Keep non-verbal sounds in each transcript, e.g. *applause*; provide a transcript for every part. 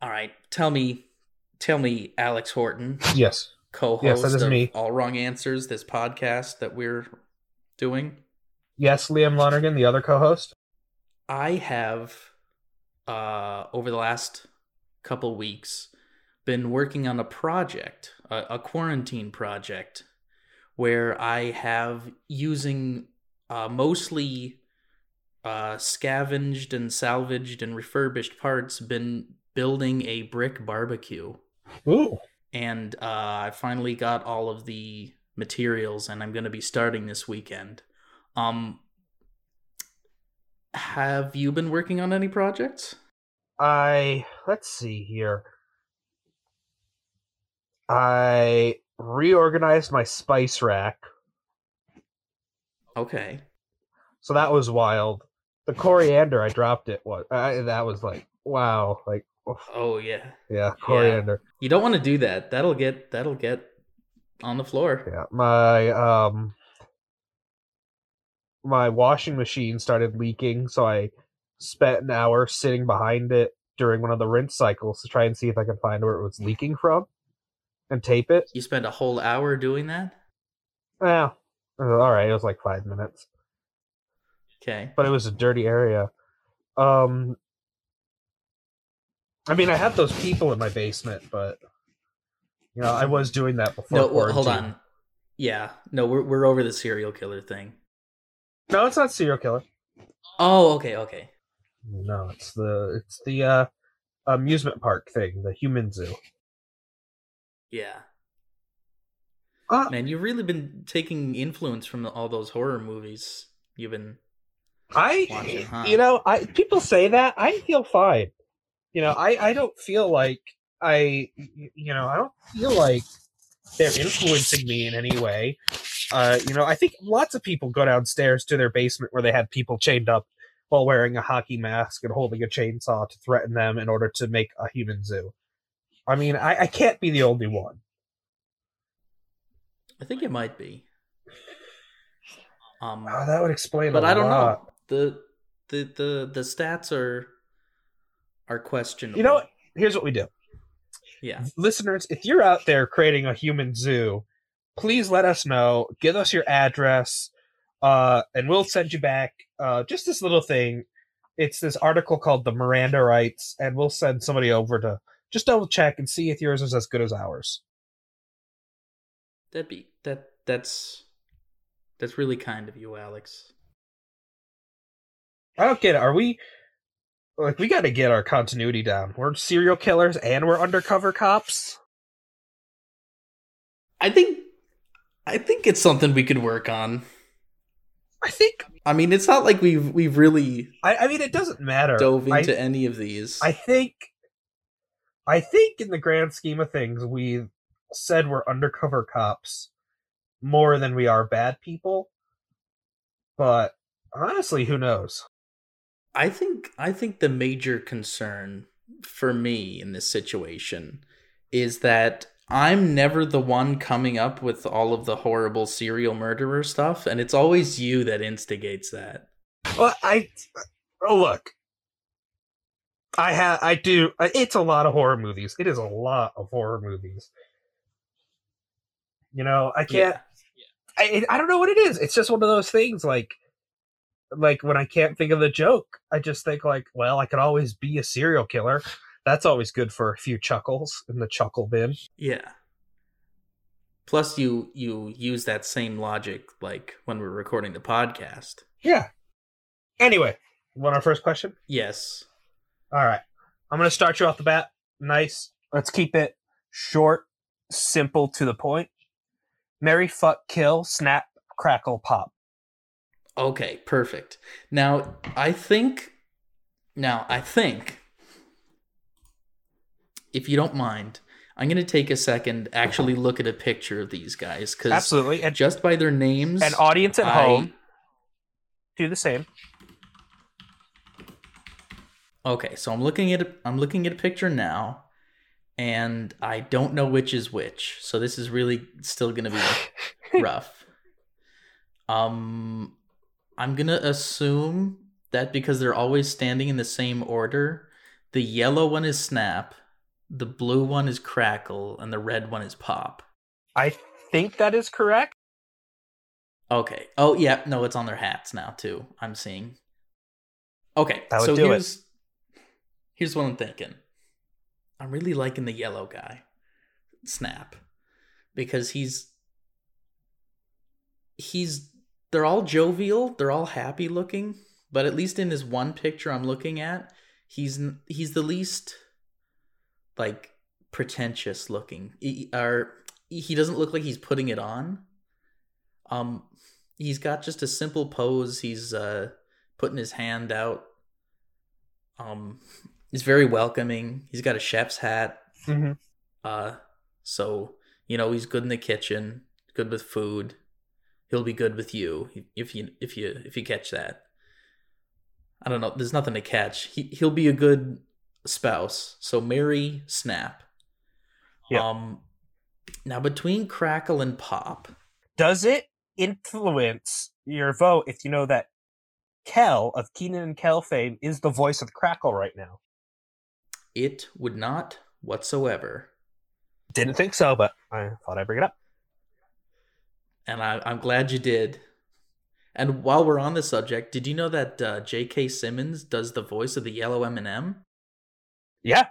All right, tell me, tell me, Alex Horton, Yes. co-host Yes, that is of me. All Wrong Answers, this podcast that we're doing. Yes, Liam Lonergan, the other co-host. I have, uh, over the last couple weeks, been working on a project, a, a quarantine project, where I have using uh, mostly uh, scavenged and salvaged and refurbished parts, been building a brick barbecue. Ooh. And uh, I finally got all of the materials, and I'm going to be starting this weekend. Um, have you been working on any projects? I let's see here. I reorganized my spice rack, Okay. so that was wild. The coriander, I dropped it. What? I, that was like wow. Like. Oh yeah. yeah, coriander. You don't want to do that. That'll get that'll get on the floor. Yeah, my um, my washing machine started leaking, so I spent an hour sitting behind it during one of the rinse cycles to try and see if I could find where it was leaking from, and tape it. You spent a whole hour doing that? Yeah, all right. It was like five minutes. Okay. but it was a dirty area. Um, I mean, I have those people in my basement, but you know, I was doing that before. No, well, hold on. Yeah. No, we're we're over the serial killer thing. No, it's not serial killer. Oh, okay, okay. No, it's the it's the uh, amusement park thing, the human zoo. Yeah. Uh, Man, you've really been taking influence from all those horror movies. You've been I, Watch it, huh? you know, I people say that I feel fine. You know, I I don't feel like I, you know, I don't feel like they're influencing me in any way. Uh, you know, I think lots of people go downstairs to their basement where they have people chained up while wearing a hockey mask and holding a chainsaw to threaten them in order to make a human zoo. I mean, I, I can't be the only one. I think it might be. Um Oh, that would explain. but I don't know. The the the the stats are are questionable. You know what? Here's what we do. Yeah. listeners, if you're out there creating a human zoo, please let us know. Give us your address, uh, and we'll send you back uh, just this little thing. It's this article called "The Miranda Rights," and we'll send somebody over to just double check and see if yours is as good as ours. That'd be that that's that's really kind of you, Alex. I don't get it. Are we like we got to get our continuity down? We're serial killers and we're undercover cops. I think I think it's something we could work on. I think. I mean, it's not like we've we've really I, I mean, it doesn't matter. dove I- into any of these. I think I think in the grand scheme of things we said we're undercover cops more than we are bad people. But honestly, who knows? I think I think the major concern for me in this situation is that I'm never the one coming up with all of the horrible serial murderer stuff, and it's always you that instigates that. Well, I oh look. I have I do it's a lot of horror movies. It is a lot of horror movies. You know, I can't Yeah. I I don't know what it is. It's just one of those things like like when I can't think of the joke, I just think like, well, I could always be a serial killer. That's always good for a few chuckles in the chuckle bin. Yeah. Plus, you you use that same logic like when we're recording the podcast. Yeah. Anyway, want our first question? Yes. All right. I'm going to start you off the bat. Nice. Let's keep it short, simple, to the point. Mary, fuck, kill, snap, crackle, pop. Okay, perfect. Now, I think now I think if you don't mind, I'm going to take a second actually look at a picture of these guys cuz Absolutely. And, just by their names and audience at I- home, do the same. Okay, so I'm looking at a, I'm looking at a picture now and I don't know which is which. So this is really still going to be *laughs* rough. Um, I'm gonna assume that because they're always standing in the same order, the yellow one is Snap, the blue one is Crackle and the red one is Pop. I think that is correct. Okay. Oh yeah, no, it's on their hats now too. I'm seeing. Okay, That would so do it. here's here's what I'm thinking. I'm really liking the yellow guy, Snap, because he's he's they're all jovial, they're all happy looking, but at least in this one picture I'm looking at, he's he's the least like pretentious looking. He, or he doesn't look like he's putting it on. Um he's got just a simple pose. He's uh putting his hand out. Um he's very welcoming. He's got a chef's hat. Mm-hmm. Uh so, you know, he's good in the kitchen, good with food. He'll be good with you if you if you if you catch that. I don't know, there's nothing to catch. He he'll be a good spouse. So marry Snap. Yeah. Um now between Crackle and Pop, Does it influence your vote if you know that Kel of Kenan and Kel fame is the voice of Crackle right now? it would not whatsoever. Didn't think so, but I thought I'd bring it up. And I, I'm glad you did. And while we're on the subject, did you know that uh, J.K. Simmons does the voice of the yellow M&M? Yeah,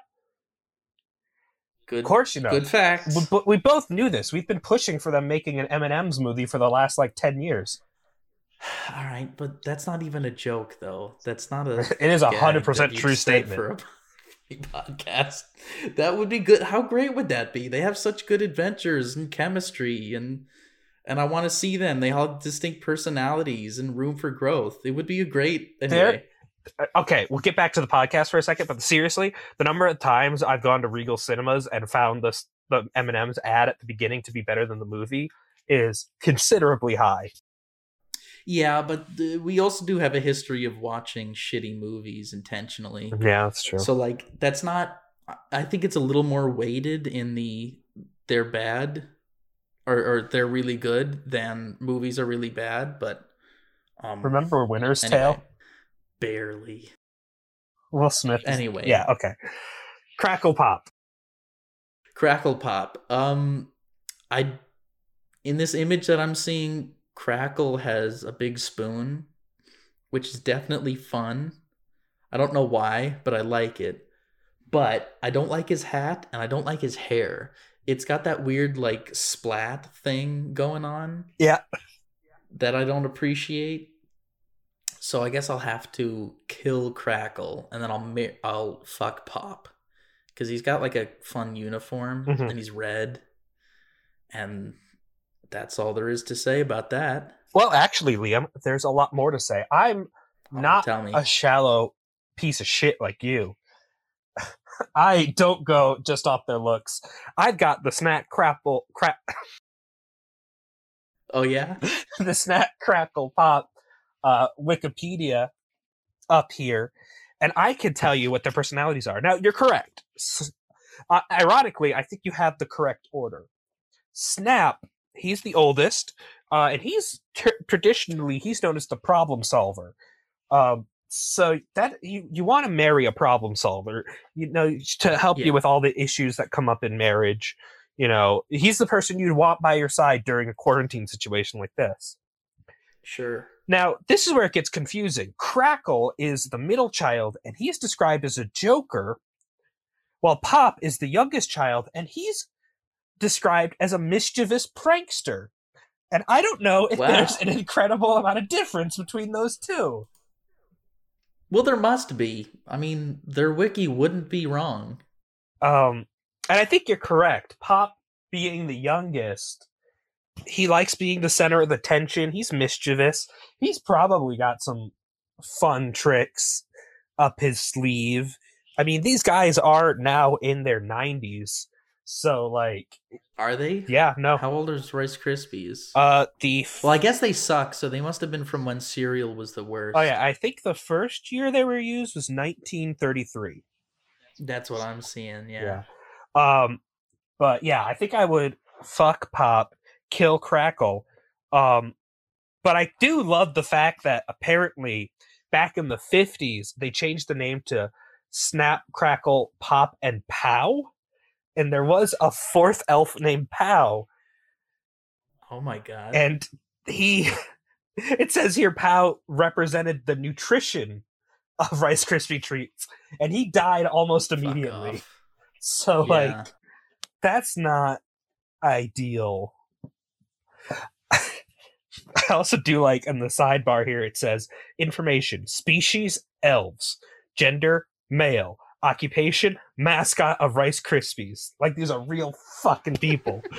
Good, of course you know. good fact. But we both knew this. We've been pushing for them making an M&M's movie for the last like 10 years. *sighs* All right, but that's not even a joke, though. That's not a. *laughs* It is a 100% that you true statement. for a *laughs* podcast. That would be good. How great would that be? They have such good adventures and chemistry, and and I want to see them. They all have distinct personalities and room for growth. It would be a great anyway. Uh, okay, we'll get back to the podcast for a second. But seriously, the number of times I've gone to Regal Cinemas and found this the M and M's ad at the beginning to be better than the movie is considerably high. Yeah, but uh, we also do have a history of watching shitty movies intentionally. Yeah, that's true. So like that's not I think it's a little more weighted in the they're bad or or they're really good than movies are really bad, but um Remember Winter's anyway, Tale? Barely. Will Smith. Anyway. Yeah. Okay. Crackle Pop. Crackle Pop. Um I in this image that I'm seeing Crackle has a big spoon, which is definitely fun. I don't know why, but I like it. But I don't like his hat and I don't like his hair. It's got that weird like splat thing going on Yeah. that I don't appreciate. So I guess I'll have to kill Crackle and then I'll ma- I'll fuck Pop because he's got like a fun uniform Mhm. and he's red, and that's all there is to say about that. Well, actually, Liam, there's a lot more to say. I'm Oh, not a shallow piece of shit like you. I don't go just off their looks. I've got the snack crapple crap oh yeah, *laughs* the snack crackle pop uh Wikipedia up here, and I can tell you what their personalities are. Now you're correct. S- Uh, ironically, I think you have the correct order. Snap, he's the oldest, uh, and he's tr traditionally he's known as the problem solver. Um, so that you you want to marry a problem solver, you know, to help Yeah. you with all the issues that come up in marriage. You know, he's the person you'd want by your side during a quarantine situation like this. sure. Now, this is where it gets confusing. Crackle is the middle child, and he's described as a joker, while Pop is the youngest child, and he's described as a mischievous prankster. And I don't know if Wow. there's an incredible amount of difference between those two. Well, there must be. I mean, their wiki wouldn't be wrong. Um, and I think you're correct. Pop being the youngest, he likes being the center of the tension. He's mischievous. He's probably got some fun tricks up his sleeve. I mean, these guys are now in their 90s. So, like, Are they? yeah, no. How old is Rice Krispies? Uh, the. F- well, I guess they suck, so they must have been from when cereal was the worst. oh, yeah, I think the first year they were used was 1933. That's what I'm seeing. Yeah. Um, but yeah, I think I would fuck Pop, kill Crackle. Um, but I do love the fact that apparently back in the 50s, they changed the name to Snap, Crackle, Pop, and Pow. And there was a fourth elf named Pow, Oh my god. and he. *laughs* It says here Pow represented the nutrition of Rice Krispie treats, and he died almost immediately. So Yeah. like that's not ideal. *laughs* I also do like in the sidebar here it says information, species, elves, gender, male, occupation, mascot of Rice Krispies. Like these are real fucking people. *laughs*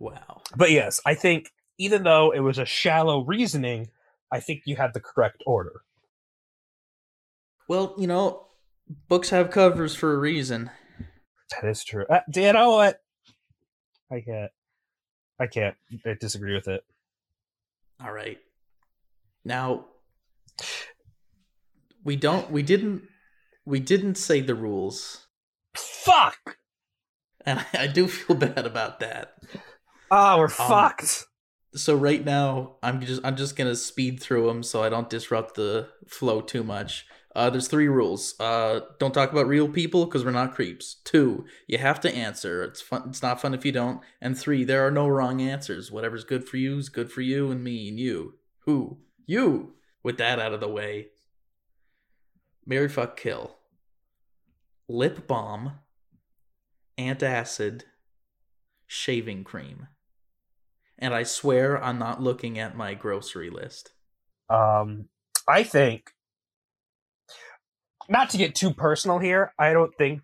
Wow. but yes, I think even though it was a shallow reasoning, I think you had the correct order. Well, you know, books have covers for a reason. That is true. Uh, you know what? I can't. I can't I disagree with it. All right. Now we don't we didn't we didn't say the rules. Fuck! And I, do feel bad about that. Oh, we're fucked. So right now I'm just I'm just going to speed through them so I don't disrupt the flow too much. Uh, there's three rules. Uh, don't talk about real people because we're not creeps. Two, you have to answer. It's fun. It's not fun if you don't. And three, there are no wrong answers. Whatever's good for you is good for you and me and you. Who? You. With that out of the way, Mary fuck kill. Lip balm, antacid, shaving cream. And I swear I'm not looking at my grocery list. Um, I think, not to get too personal here, I don't think,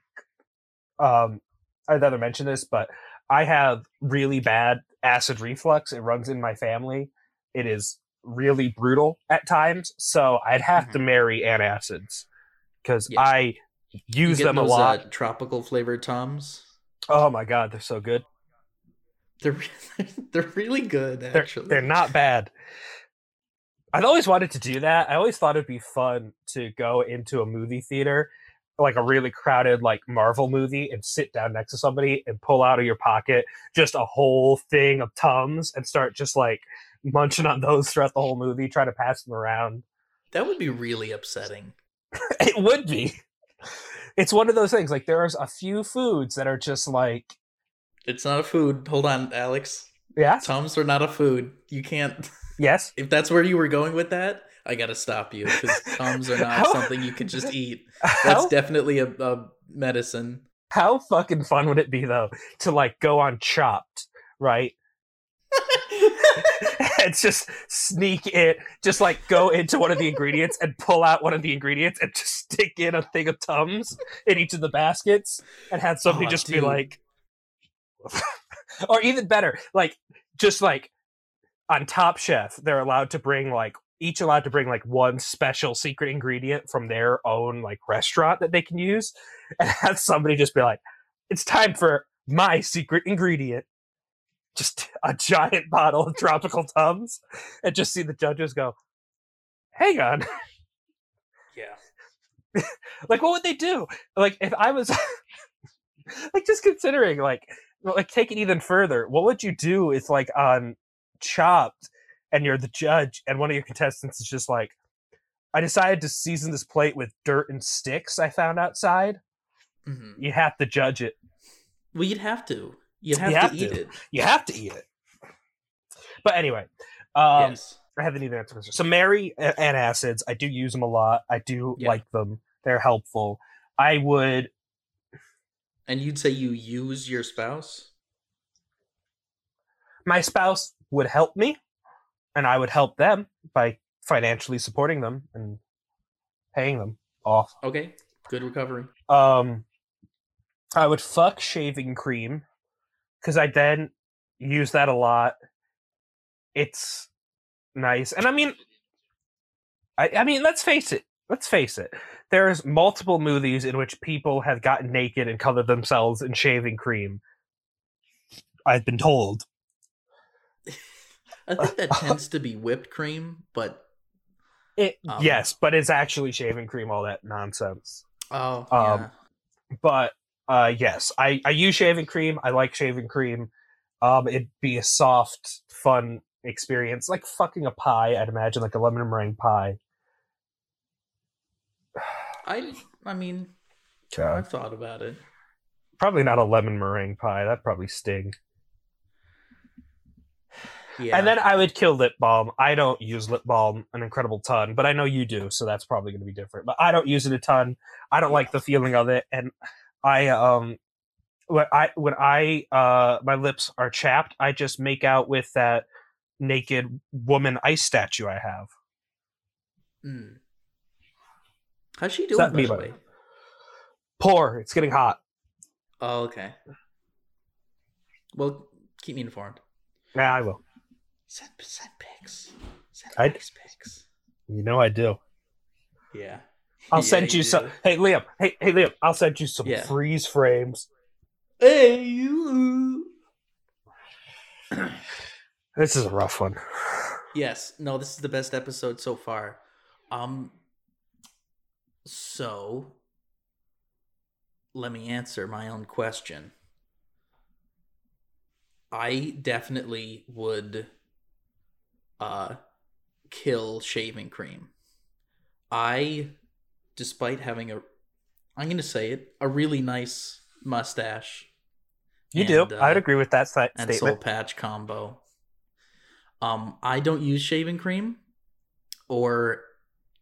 um, I'd rather mention this, but I have really bad acid reflux. It runs in my family. It is really brutal at times. So I'd have to marry antacids because Yes. I use them a lot. Uh, tropical flavored Tums. oh my God, they're so good. They're *laughs* they're really good. they're, Actually, they're not bad. I've always wanted to do that. I always thought it'd be fun to go into a movie theater, like a really crowded like Marvel movie, and sit down next to somebody and pull out of your pocket just a whole thing of Tums and start just like munching on those throughout the whole movie, try to pass them around. That would be really upsetting. *laughs* It would be. It's one of those things. Like there's a few foods that are just like, It's not a food. Hold on, Alex. yeah, Tums are not a food. You can't. yes, *laughs* If that's where you were going with that, I gotta stop you because *laughs* Tums are not something you can just eat. *laughs* That's how, definitely a, a medicine. how fucking fun would it be though to like go on Chopped, right? And just sneak it, just like go into one of the ingredients and pull out one of the ingredients and just stick in a thing of Tums in each of the baskets and have somebody Oh, just be like, *laughs* or even better, like just like on Top Chef, they're allowed to bring like each allowed to bring like one special secret ingredient from their own like restaurant that they can use and have somebody just be like, it's time for my secret ingredient just a giant bottle of tropical tums and just see the judges go hang on. *laughs* Yeah. like what would they do? Like if i was *laughs* like just considering like like take it even further what would you do if like on chopped and you're the judge and one of your contestants is just like i decided to season this plate with dirt and sticks i found outside. Hmm you have to judge it. Well, you'd have to. You'd have, You have to eat it. you have to eat it but anyway um yes. I haven't even answered this. So Mary a- antacids, I do use them a lot. I do Yeah. like them. They're helpful. I would And you'd say you use your spouse? my spouse would help me and I would help them by financially supporting them and paying them off. Okay. Good recovery. Um I would fuck shaving cream cuz I then use that a lot. It's nice. And I mean I, I mean let's face it. Let's face it. There's multiple movies in which people have gotten naked and colored themselves in shaving cream. I've been told. *laughs* I think that *laughs* tends to be whipped cream, but It, Um, yes, but it's actually shaving cream, all that nonsense. oh, Um, yeah. But uh, yes, I, I use shaving cream. I like shaving cream. Um, it'd be a soft, fun experience, like fucking a pie. I'd imagine, like a lemon meringue pie. *sighs* I I mean, I've thought about it. Probably not a lemon meringue pie. That'd probably sting. Yeah. And then I would kill lip balm. I don't use lip balm an incredible ton, but I know you do, so that's probably going to be different. But I don't use it a ton. I don't like the feeling of it, and I um when I when I uh my lips are chapped, I just make out with that naked woman ice statue I have. Mm. How's she doing, that me, buddy? Pour. It's getting hot. Oh, okay. Well, keep me informed. Yeah, I will. Send, send pics. Send I- nice pics. You know I do. Yeah. I'll Yeah, send you, some. Hey Liam. Hey hey Liam. I'll send you some Yeah. freeze frames. Hey, you. This is a rough one. Yes. No, this is the best episode so far. Um. So, let me answer my own question. I definitely would uh kill shaving cream. I despite having a I'm going to say it, a really nice mustache You do. Uh, I'd agree with that sta- and soul patch combo. Um, I don't use shaving cream or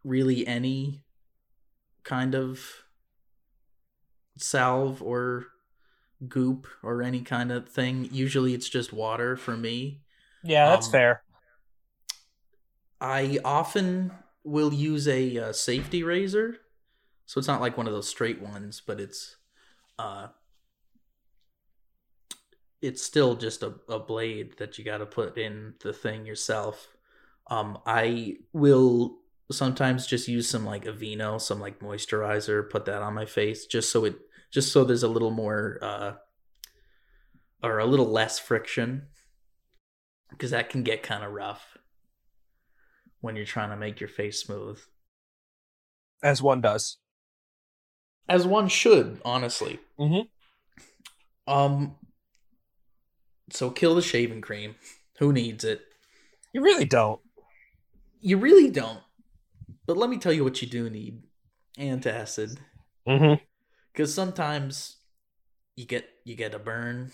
really any kind of salve or goop or any kind of thing. Usually it's just water for me. Yeah, that's um, fair. I often will use a uh, safety razor. So it's not like one of those straight ones, but it's uh it's still just a, a blade that you got to put in the thing yourself. Um I will sometimes just use some like Aveeno, some like moisturizer, put that on my face just so it just so there's a little more uh or a little less friction because that can get kind of rough when you're trying to make your face smooth. As one does. As one should, honestly. Mhm. Um so kill the shaving cream. Who needs it? You really don't. You really don't. But let me tell you what you do need. Antacid. Mm-hmm. Cuz sometimes you get you get a burn.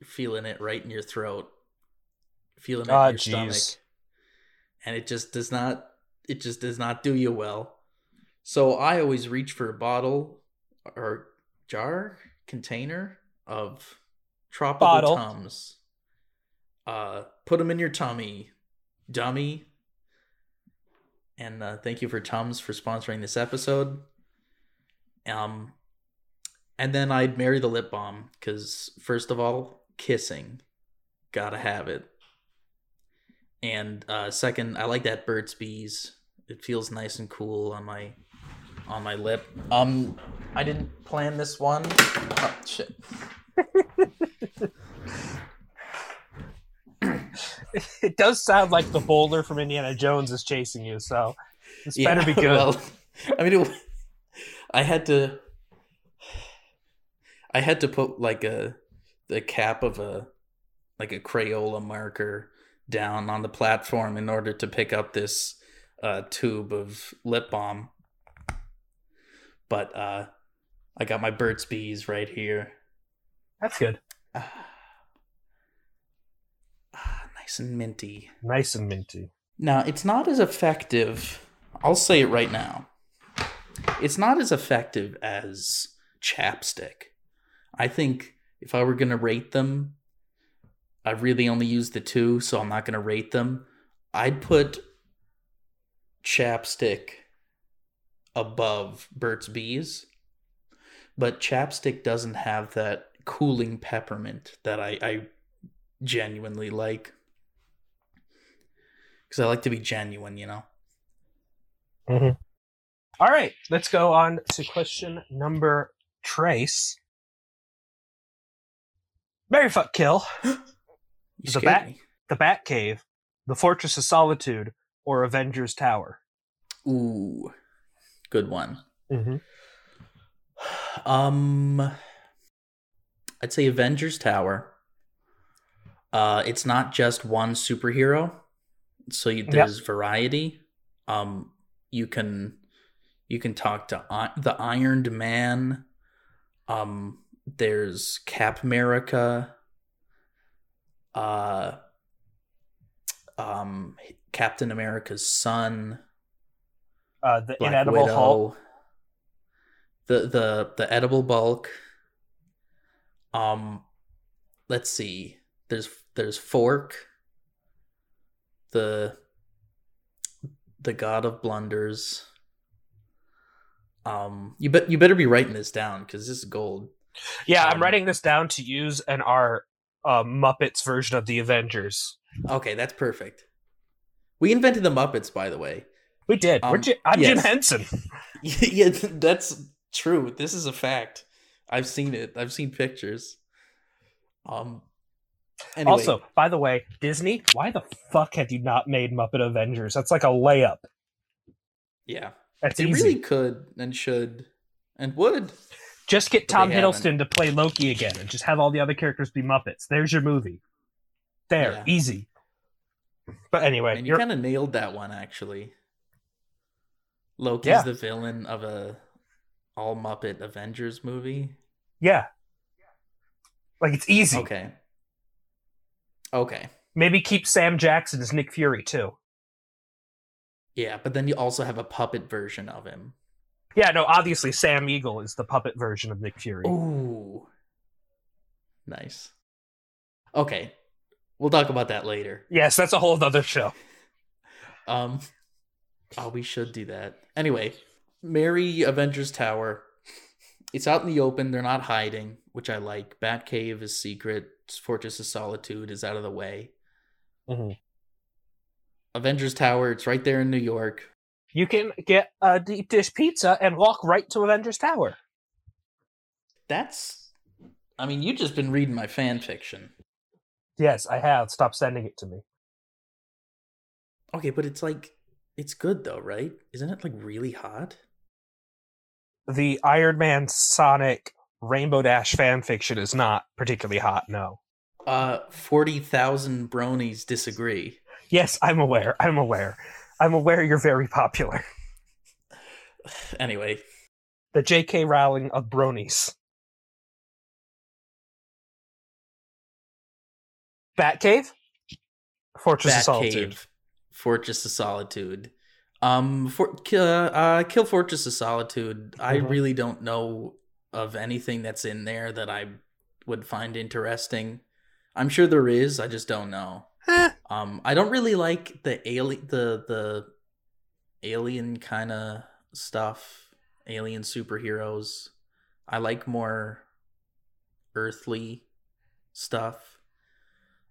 You're feeling it right in your throat. Feeling it Ah, in your stomach. jeez. and it just does not it just does not do you well so i always reach for a bottle or jar container of tropical Bottle. tums. Uh put them in your tummy dummy. And uh, thank you for tums for sponsoring this episode. Um and then i'd marry the lip balm because first of all kissing. Gotta have it. And uh, second, I like that Burt's Bees. It feels nice and cool on my on my lip. Um, I didn't plan this one. Oh shit! *laughs* It does sound like the boulder from Indiana Jones is chasing you, so this better be good. Well, I mean, it, I had to. I had to put like a the cap of a like a Crayola marker down on the platform in order to pick up this uh, tube of lip balm. But uh, I got my Burt's Bees right here. That's good. Ah, nice and minty. Nice and minty. Now, it's not as effective. I'll say it right now. It's not as effective as chapstick. I think if I were going to rate them, I really only use the two, so I'm not going to rate them. I'd put chapstick above Burt's Bees, but chapstick doesn't have that cooling peppermint that I, I genuinely like. Because I like to be genuine, you know? Mm-hmm. All right, let's go on to question number trace. Mary fuck kill, *gasps* The scared bat- me. the Bat Cave, the Fortress of Solitude, or Avengers Tower. Ooh, good one. Mm-hmm. Um, I'd say Avengers Tower. Uh, it's not just one superhero, so you, there's variety. Um, you can you can talk to I- the Ironed Man, Um, there's Cap America. Uh, um, Captain America's son. Uh, the Black inedible Widow. Hulk. The the the edible bulk. Um, let's see. There's there's Fork. The the god of blunders. Um, you bet you better be writing this down because this is gold. Yeah, Um, I'm writing this down to use in our uh, Muppets version of the Avengers. Okay, that's perfect. We invented the Muppets, by the way. We did. We're Um, I'm Jim. Henson. *laughs* yeah, that's true. This is a fact. I've seen it. I've seen pictures. Um. Anyway, Also, by the way, Disney, why the fuck have you not made Muppet Avengers? That's like a layup. yeah, That's they easy. really could and should and would. Just get Tom Hiddleston to play Loki again, and just have all the other characters be Muppets. There's your movie. There, Yeah. easy. But anyway, And you kind of nailed that one actually. Loki's Yeah. the villain of a all Muppet Avengers movie. yeah, like it's easy. Okay. Okay. Maybe keep Sam Jackson as Nick Fury too. Yeah, but then you also have a puppet version of him. Yeah, no, obviously Sam Eagle is the puppet version of Nick Fury. Ooh. Nice. Okay. We'll talk about that later. Yes, that's a whole other show. *laughs* Um Oh, we should do that. Anyway, Mary Avengers Tower. It's out in the open, they're not hiding, which I like. Batcave is secret, Fortress of Solitude is out of the way. Mhm. Avengers Tower, it's right there in New York. You can get a deep dish pizza and walk right to Avengers Tower. That's I mean, you've just been reading my fan fiction. Yes, I have. Stop sending it to me. Okay, but it's like it's good though, right? Isn't it like really hot? The Iron Man Sonic Rainbow Dash fan fiction is not particularly hot, no. Uh, forty thousand bronies disagree. Yes, I'm aware. I'm aware. I'm aware you're very popular. *laughs* Anyway, The J.K. Rowling of bronies. Batcave? Fortress of Solitude. Batcave, Fortress of Solitude. Um, for uh, uh, kill Fortress of Solitude. I Mhm. really don't know of anything that's in there that I would find interesting. I'm sure there is. I just don't know. Eh, Um, I don't really like the alien, the the alien kind of stuff, alien superheroes. I like more earthly stuff.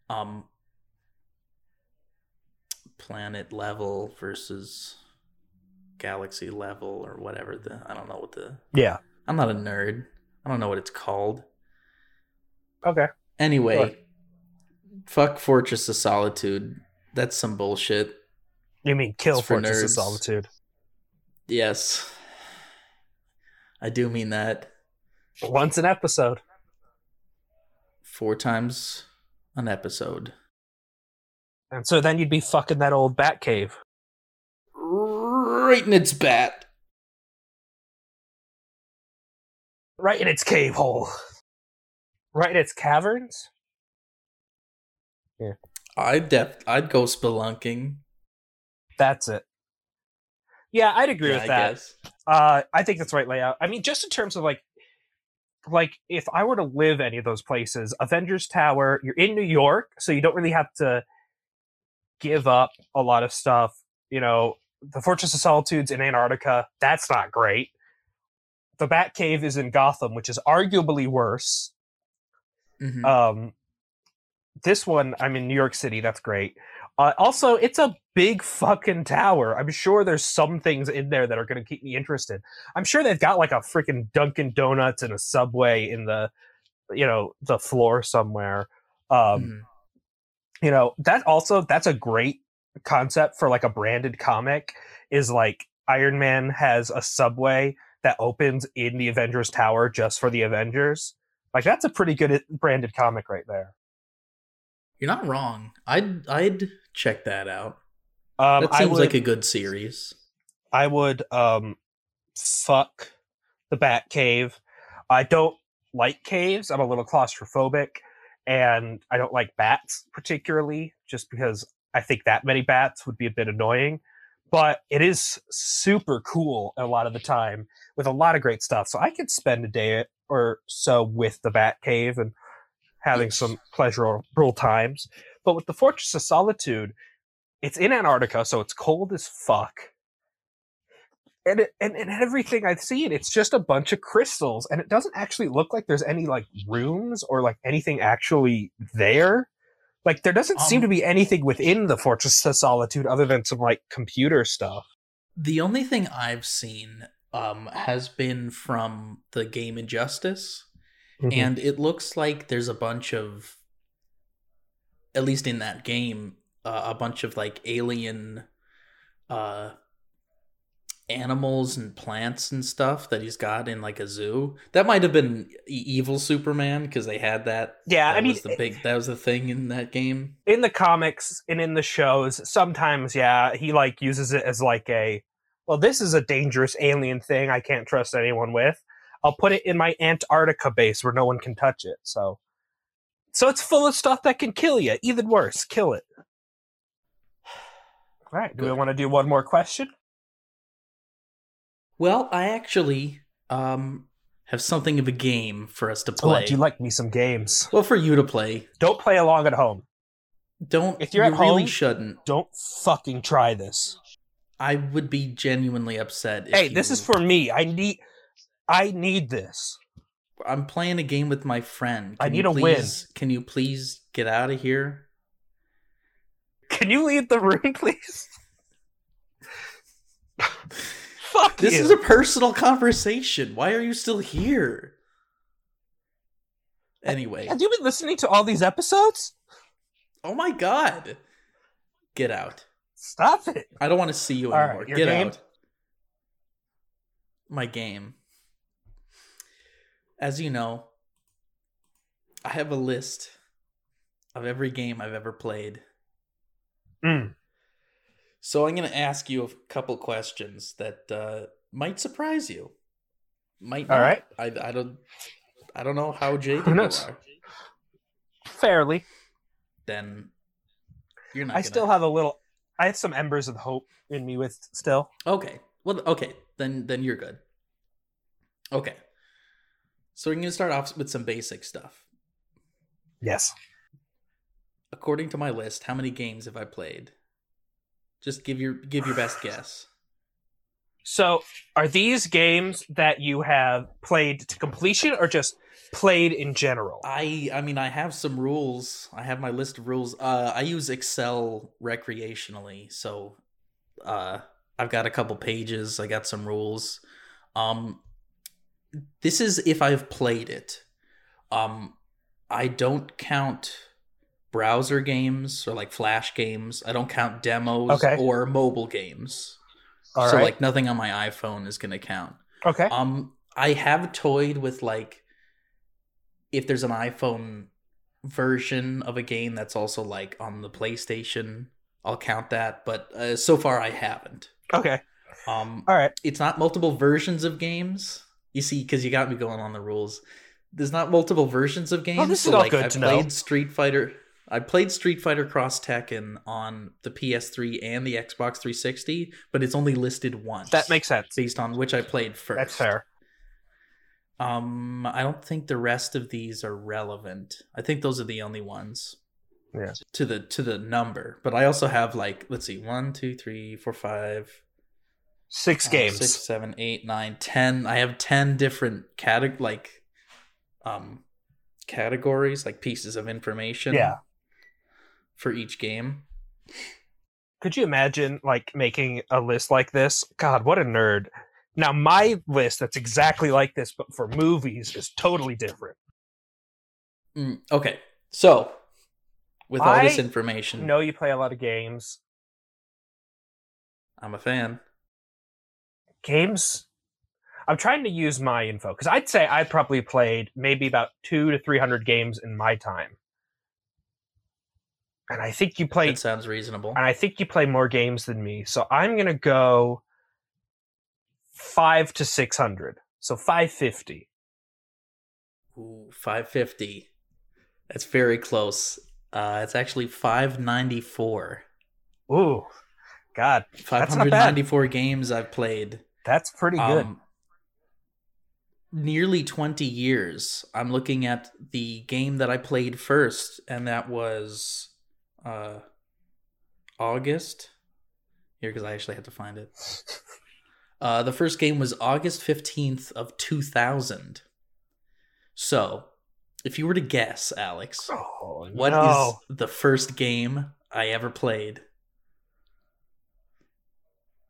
Um, planet level versus galaxy level or whatever the I don't know what the yeah. I'm not a nerd. I don't know what it's called. Okay. Anyway, Sure. fuck Fortress of Solitude. That's some bullshit. You mean kill It's for Fortress of. Solitude. Yes. I do mean that. Once an episode. Four times an episode. And so then you'd be fucking that old bat cave. Right in its bat. Right in its cave hole. Right in its caverns? Yeah. I'd def I'd go spelunking. That's it. Yeah, I'd agree Yeah, with I that. guess. Uh, I think that's the right layout. I mean, just in terms of like, like if I were to live any of those places, Avengers Tower, you're in New York, so you don't really have to give up a lot of stuff. You know, the Fortress of Solitude's in Antarctica. That's not great. The Batcave is in Gotham, which is arguably worse. Mhm. Um, this one, I'm in New York City. That's great. Uh, also, it's a big fucking tower. I'm sure there's some things in there that are going to keep me interested. I'm sure they've got like a freaking Dunkin' Donuts and a Subway in the, you know, the floor somewhere. Um, Mhm. You know, that also that's a great concept for like a branded comic. Is like Iron Man has a Subway that opens in the Avengers Tower just for the Avengers. Like that's a pretty good branded comic right there. You're not wrong. I'd I'd check that out. Um, That I seems would, like a good series. I would um fuck the Bat Cave. I don't like caves. I'm a little claustrophobic, and I don't like bats particularly, just because I think that many bats would be a bit annoying. But it is super cool a lot of the time with a lot of great stuff. So I could spend a day or so with the Bat Cave and having some pleasurable times. But with the Fortress of Solitude, it's in Antarctica, so it's cold as fuck. And, it, and and everything I've seen, it's just a bunch of crystals, and it doesn't actually look like there's any like rooms or like anything actually there. Like there doesn't um, seem to be anything within the Fortress of Solitude other than some like computer stuff. The only thing I've seen um, has been from the game Injustice, mm-hmm. and it looks like there's a bunch of, at least in that game, uh, a bunch of like alien uh, animals and plants and stuff that he's got in like a zoo. That might have been evil Superman because they had that. Yeah, that I mean, the big that was the thing in that game. In the comics and in the shows, sometimes yeah, he like uses it as like a well, this is a dangerous alien thing I can't trust anyone with. I'll put it in my Antarctica base where no one can touch it. So so it's full of stuff that can kill you. Even worse, kill it. *sighs* All right, do Good. we want to do one more question? Well, I actually um have something of a game for us to play. Oh, do you like me some games? Well, for you to play. Don't play along at home. Don't. If you're you at really home, shouldn't. Don't fucking try this. I would be genuinely upset. hey, this is for me. I need. I need this. I'm playing a game with my friend. Can I need a please, win. Can you please get out of here? Can you leave the room, *laughs* please? *laughs* Fuck This you. is a personal conversation. Why are you still here? Anyway. Have you been listening to all these episodes? Oh my god. Get out. Stop it. I don't want to see you anymore. Right, Get game? out. My game. As you know, I have a list of every game I've ever played. Mm. So I'm going to ask you a couple questions that uh, might surprise you. Might not. All right. I, I don't I don't know how jaded Who you knows? are. Fairly. Then you're not. I gonna... still have a little. I have some embers of hope in me with still. Okay. Well, okay. Then then you're good. Okay. So we're going to start off with some basic stuff. Yes. According to my list, how many games have I played? Just give your give your best guess. So, are these games that you have played to completion or just played in general? I I mean I have some rules. I have my list of rules. Uh I use Excel recreationally, so uh I've got a couple pages. I got some rules. Um this is if I've played it. Um I don't count browser games or like flash games. I don't count demos Okay. or mobile games. All so right. like nothing on my iPhone is going to count. okay. Um I have toyed with like if there's an iPhone version of a game that's also like on the PlayStation, I'll count that, but uh, so far I haven't. okay. Um All right. it's not multiple versions of games. You see, because you got me going on the rules. There's not multiple versions of games. Oh, this is so, all like, good I to played know. Street Fighter. I played Street Fighter Cross Tekken on the PS3 and the Xbox 360, but it's only listed once. That makes sense. based on which I played first. That's fair. Um, I don't think the rest of these are relevant. I think those are the only ones. Yeah. To the to the number, but I also have like let's see, one, two, three, four, five, Six uh, games. six, seven, eight, nine, ten. I have ten different categ like um categories, like pieces of information. Yeah. For each game. Could you imagine like making a list like this? God, what a nerd. Now my list that's exactly like this, but for movies is totally different. Mm, okay, so with all this I information, know you play a lot of games. I'm a fan. Games I'm trying to use my info because I'd say I probably played maybe about two to three hundred games in my time. And I think you play. That sounds reasonable. and I think you play more games than me. So I'm gonna go five to six hundred. So five fifty. Ooh, 550. That's very close. Uh, it's actually 594. Ooh, God, not bad. 594 games I've played. that's pretty good. Um, nearly 20 years. I'm looking at the game that I played first, and that was uh, August. Here, because I actually had to find it. *laughs* Uh, the first game was August 15th of 2000. So, if you were to guess, Alex, oh, what is no. the first game I ever played?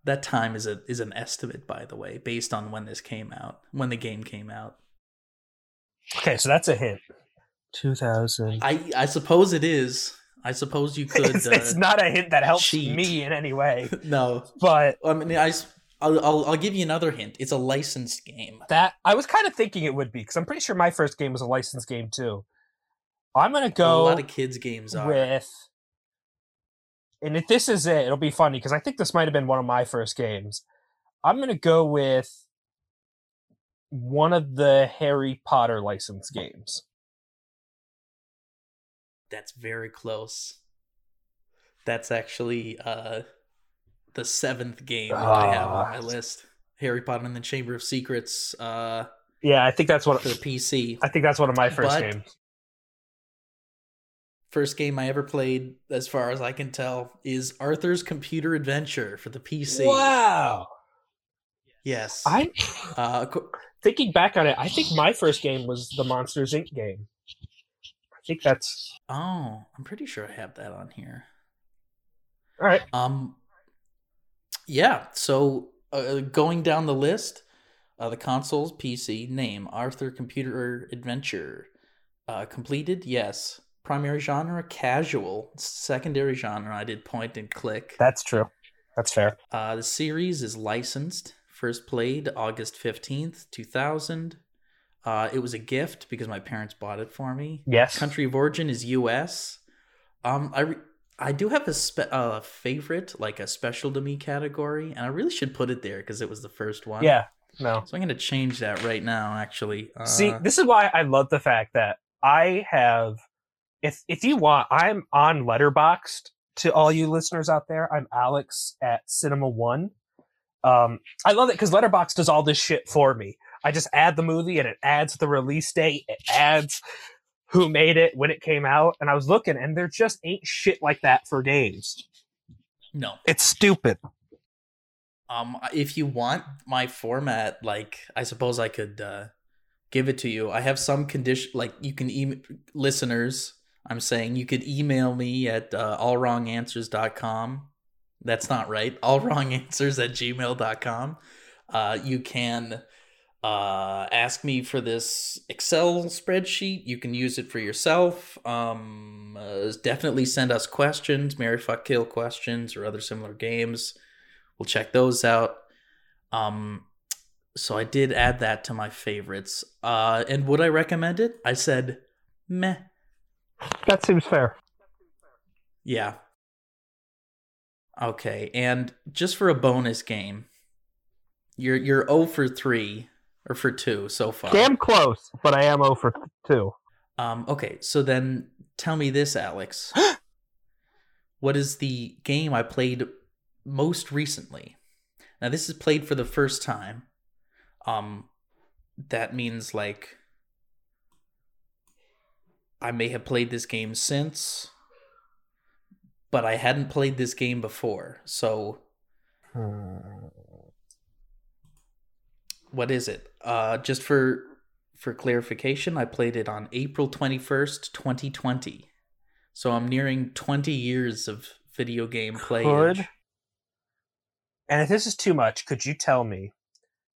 That time is a is an estimate, by the way, based on when this came out, when the game came out. Okay, so that's a hint. 2000. I I suppose it is. I suppose you *laughs* could. it's, uh, it's not a hint that helps cheat. me in any way, *laughs* no, but I mean I. I'll, I'll I'll give you another hint. It's a licensed game. that I was kind of thinking it would be because I'm pretty sure my first game was a licensed game too. I'm gonna go. a lot of kids' games are. with, and if this is it, it'll be funny because I think this might have been one of my first games. I'm gonna go with one of the Harry Potter license games. That's very close. That's actually uh the seventh game that I have on my Ah. list. Harry Potter and the Chamber of Secrets uh Yeah, I think that's what for the PC. I think that's one of my first But- games. First game I ever played, as far as I can tell, is Arthur's Computer Adventure for the PC. Wow, Yes. I'm uh *laughs* thinking back on it. I think my first game was the Monsters Inc. game. Think that's oh, I'm pretty sure I have that on here. all right. Um, yeah. So uh, going down the list, uh, the consoles, PC, name, Arthur Computer Adventure, uh, completed, yes. Primary genre, casual. Secondary genre, I did point and click. That's true. That's fair. Uh, the series is licensed. First played August fifteenth, two thousand. Uh, it was a gift because my parents bought it for me. Yes. Country of origin is U.S. Um, I re- I do have a spe- uh, favorite, like a special to me category, and I really should put it there because it was the first one. Yeah. No. So I'm gonna change that right now. Actually, uh, See, this is why I love the fact that I have if if you want, I'm on Letterboxd. to all you listeners out there. I'm Alex at Cinema One. Um, I love it because Letterboxd does all this shit for me. I just add the movie and it adds the release date, it adds who made it, when it came out, and I was looking and there just ain't shit like that for games. no. It's stupid. Um, if you want my format, like I suppose I could uh, give it to you. I have some condition, like you can email listeners. I'm saying you could email me at uh, allwronganswers.com. That's not right. *laughs* Allwronganswers at gmail.com. Uh, you can uh, ask me for this Excel spreadsheet. You can use it for yourself. Um, uh, definitely send us questions, Marry Fuck Kill questions, or other similar games. We'll check those out. Um, so I did add that to my favorites. Uh, and would I recommend it? I said, meh. That seems fair. Yeah. Okay, and just for a bonus game, you're you're 0 for three or for two so far. Damn close, but I am 0 for 2. Um, okay, so then tell me this, Alex. *gasps* what is the game I played most recently? Now this is played for the first time. Um that means like I may have played this game since but I hadn't played this game before. So what is it? Uh just for for clarification, I played it on April 21st, 2020. So I'm nearing 20 years of video game play. Could- And if this is too much, could you tell me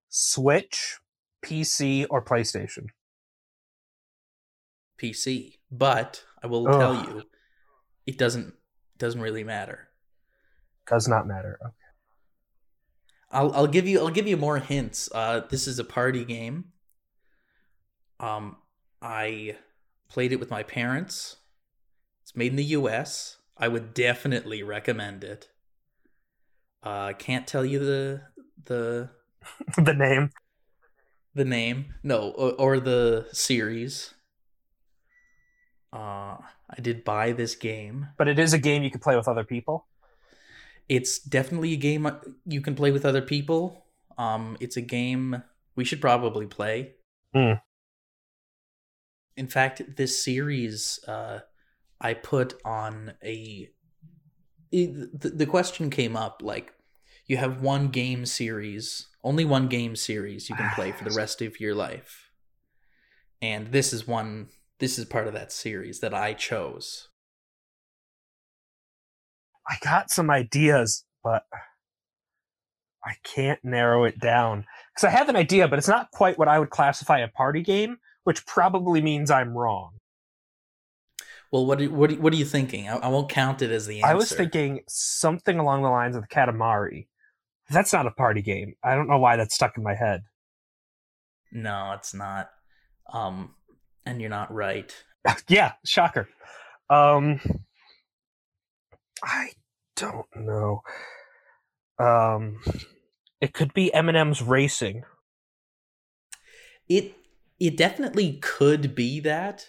Switch, PC, or PlayStation? PC. But I will Ugh. tell you it doesn't doesn't really matter. Does not matter. I'll I'll give you I'll give you more hints. Uh this is a party game. Um I played it with my parents. It's made in the US. I would definitely recommend it. Uh I can't tell you the the *laughs* the name. the name. No, or, or the series. Uh, I did buy this game. But it is a game you can play with other people. It's definitely a game you can play with other people. Um, it's a game we should probably play. Hmm. In fact, this series, uh, I put on a. It, the, the question came up like, you have one game series, only one game series you can play for the *sighs* rest of your life, and this is one. This is part of that series that I chose. I got some ideas, but I can't narrow it down because I have an idea, but it's not quite what I would classify a party game, which probably means I'm wrong. Well, what are, what are, what are you thinking? I, I won't count it as the answer. I was thinking something along the lines of the Katamari. That's not a party game. I don't know why that's stuck in my head. No, it's not. Um, and you're not right. *laughs* yeah, shocker. Um, I don't know. Um, it could be M&M's Racing. It it definitely could be that.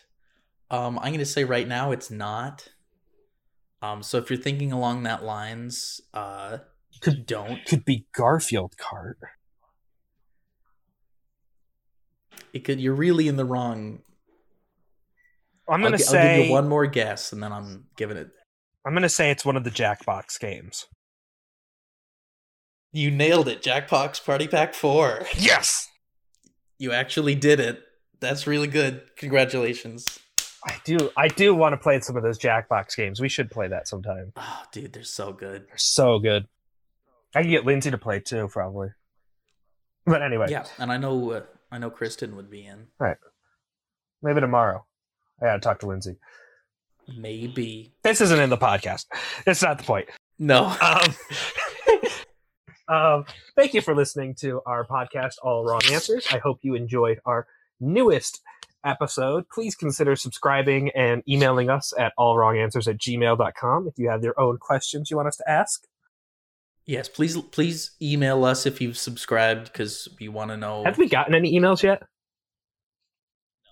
Um, I'm gonna say right now it's not. Um, so if you're thinking along that lines, uh, Could don't. could be Garfield Kart. It could. You're really in the wrong. I'm gonna gi- I'll say give you one more guess, and then I'm giving it. I'm gonna say it's one of the Jackbox games. You nailed it, Jackbox Party Pack Four. Yes, You actually did it. That's really good. Congratulations. I do. I do want to play some of those Jackbox games. We should play that sometime. Oh, dude, they're so good. They're so good. I can get Lindsay to play too, probably. But anyway, Yeah, and I know uh, I know Kristen would be in. All right. Maybe tomorrow. I gotta talk to Lindsay. Maybe. This isn't in the podcast. It's not the point. No. *laughs* Um, *laughs* um, thank you for listening to our podcast, All Wrong Answers. I hope you enjoyed our newest episode. Please consider subscribing and emailing us at allwronganswers at gmail.com if you have your own questions you want us to ask. Yes, please please email us if you've subscribed because we want to know. Have we gotten any emails yet?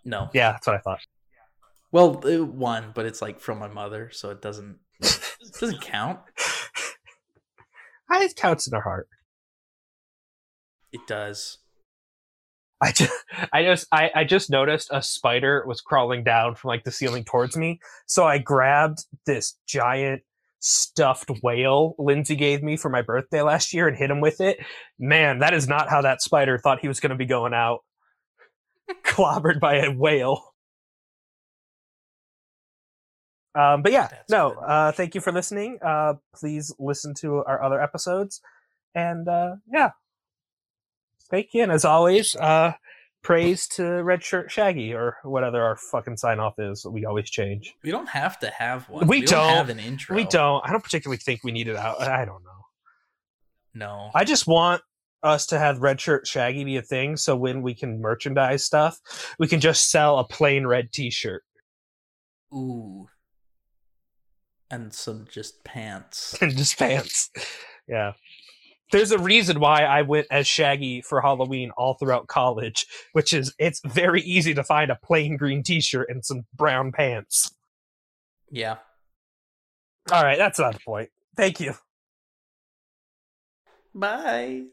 No. Yeah, that's what I thought. Well, one, but it's like from my mother, so it doesn't it doesn't *laughs* count. It counts in our heart. It does. I just, I just, I, I just noticed a spider was crawling down from like the ceiling towards me. So I grabbed this giant stuffed whale Lindsay gave me for my birthday last year and hit him with it. Man, that is not how that spider thought he was going to be going out. *laughs* Clobbered by a whale. Um, but yeah, That's no. Uh, thank you for listening. Uh, please listen to our other episodes, and uh, yeah, thank you. And as always, uh, praise to Red Shirt Shaggy or whatever our fucking sign off is. We always change. We don't have to have one. We don't, don't. have an intro. We don't. I don't particularly think we need it out. I don't know. No. I just want us to have Red Shirt Shaggy be a thing, so when we can merchandise stuff, we can just sell a plain red T-shirt Ooh. And some just pants. *laughs* and just pants. Yeah. There's a reason why I went as Shaggy for Halloween all throughout college, which is it's very easy to find a plain green T-shirt and some brown pants. Yeah. All right, that's not the point. Thank you. Bye.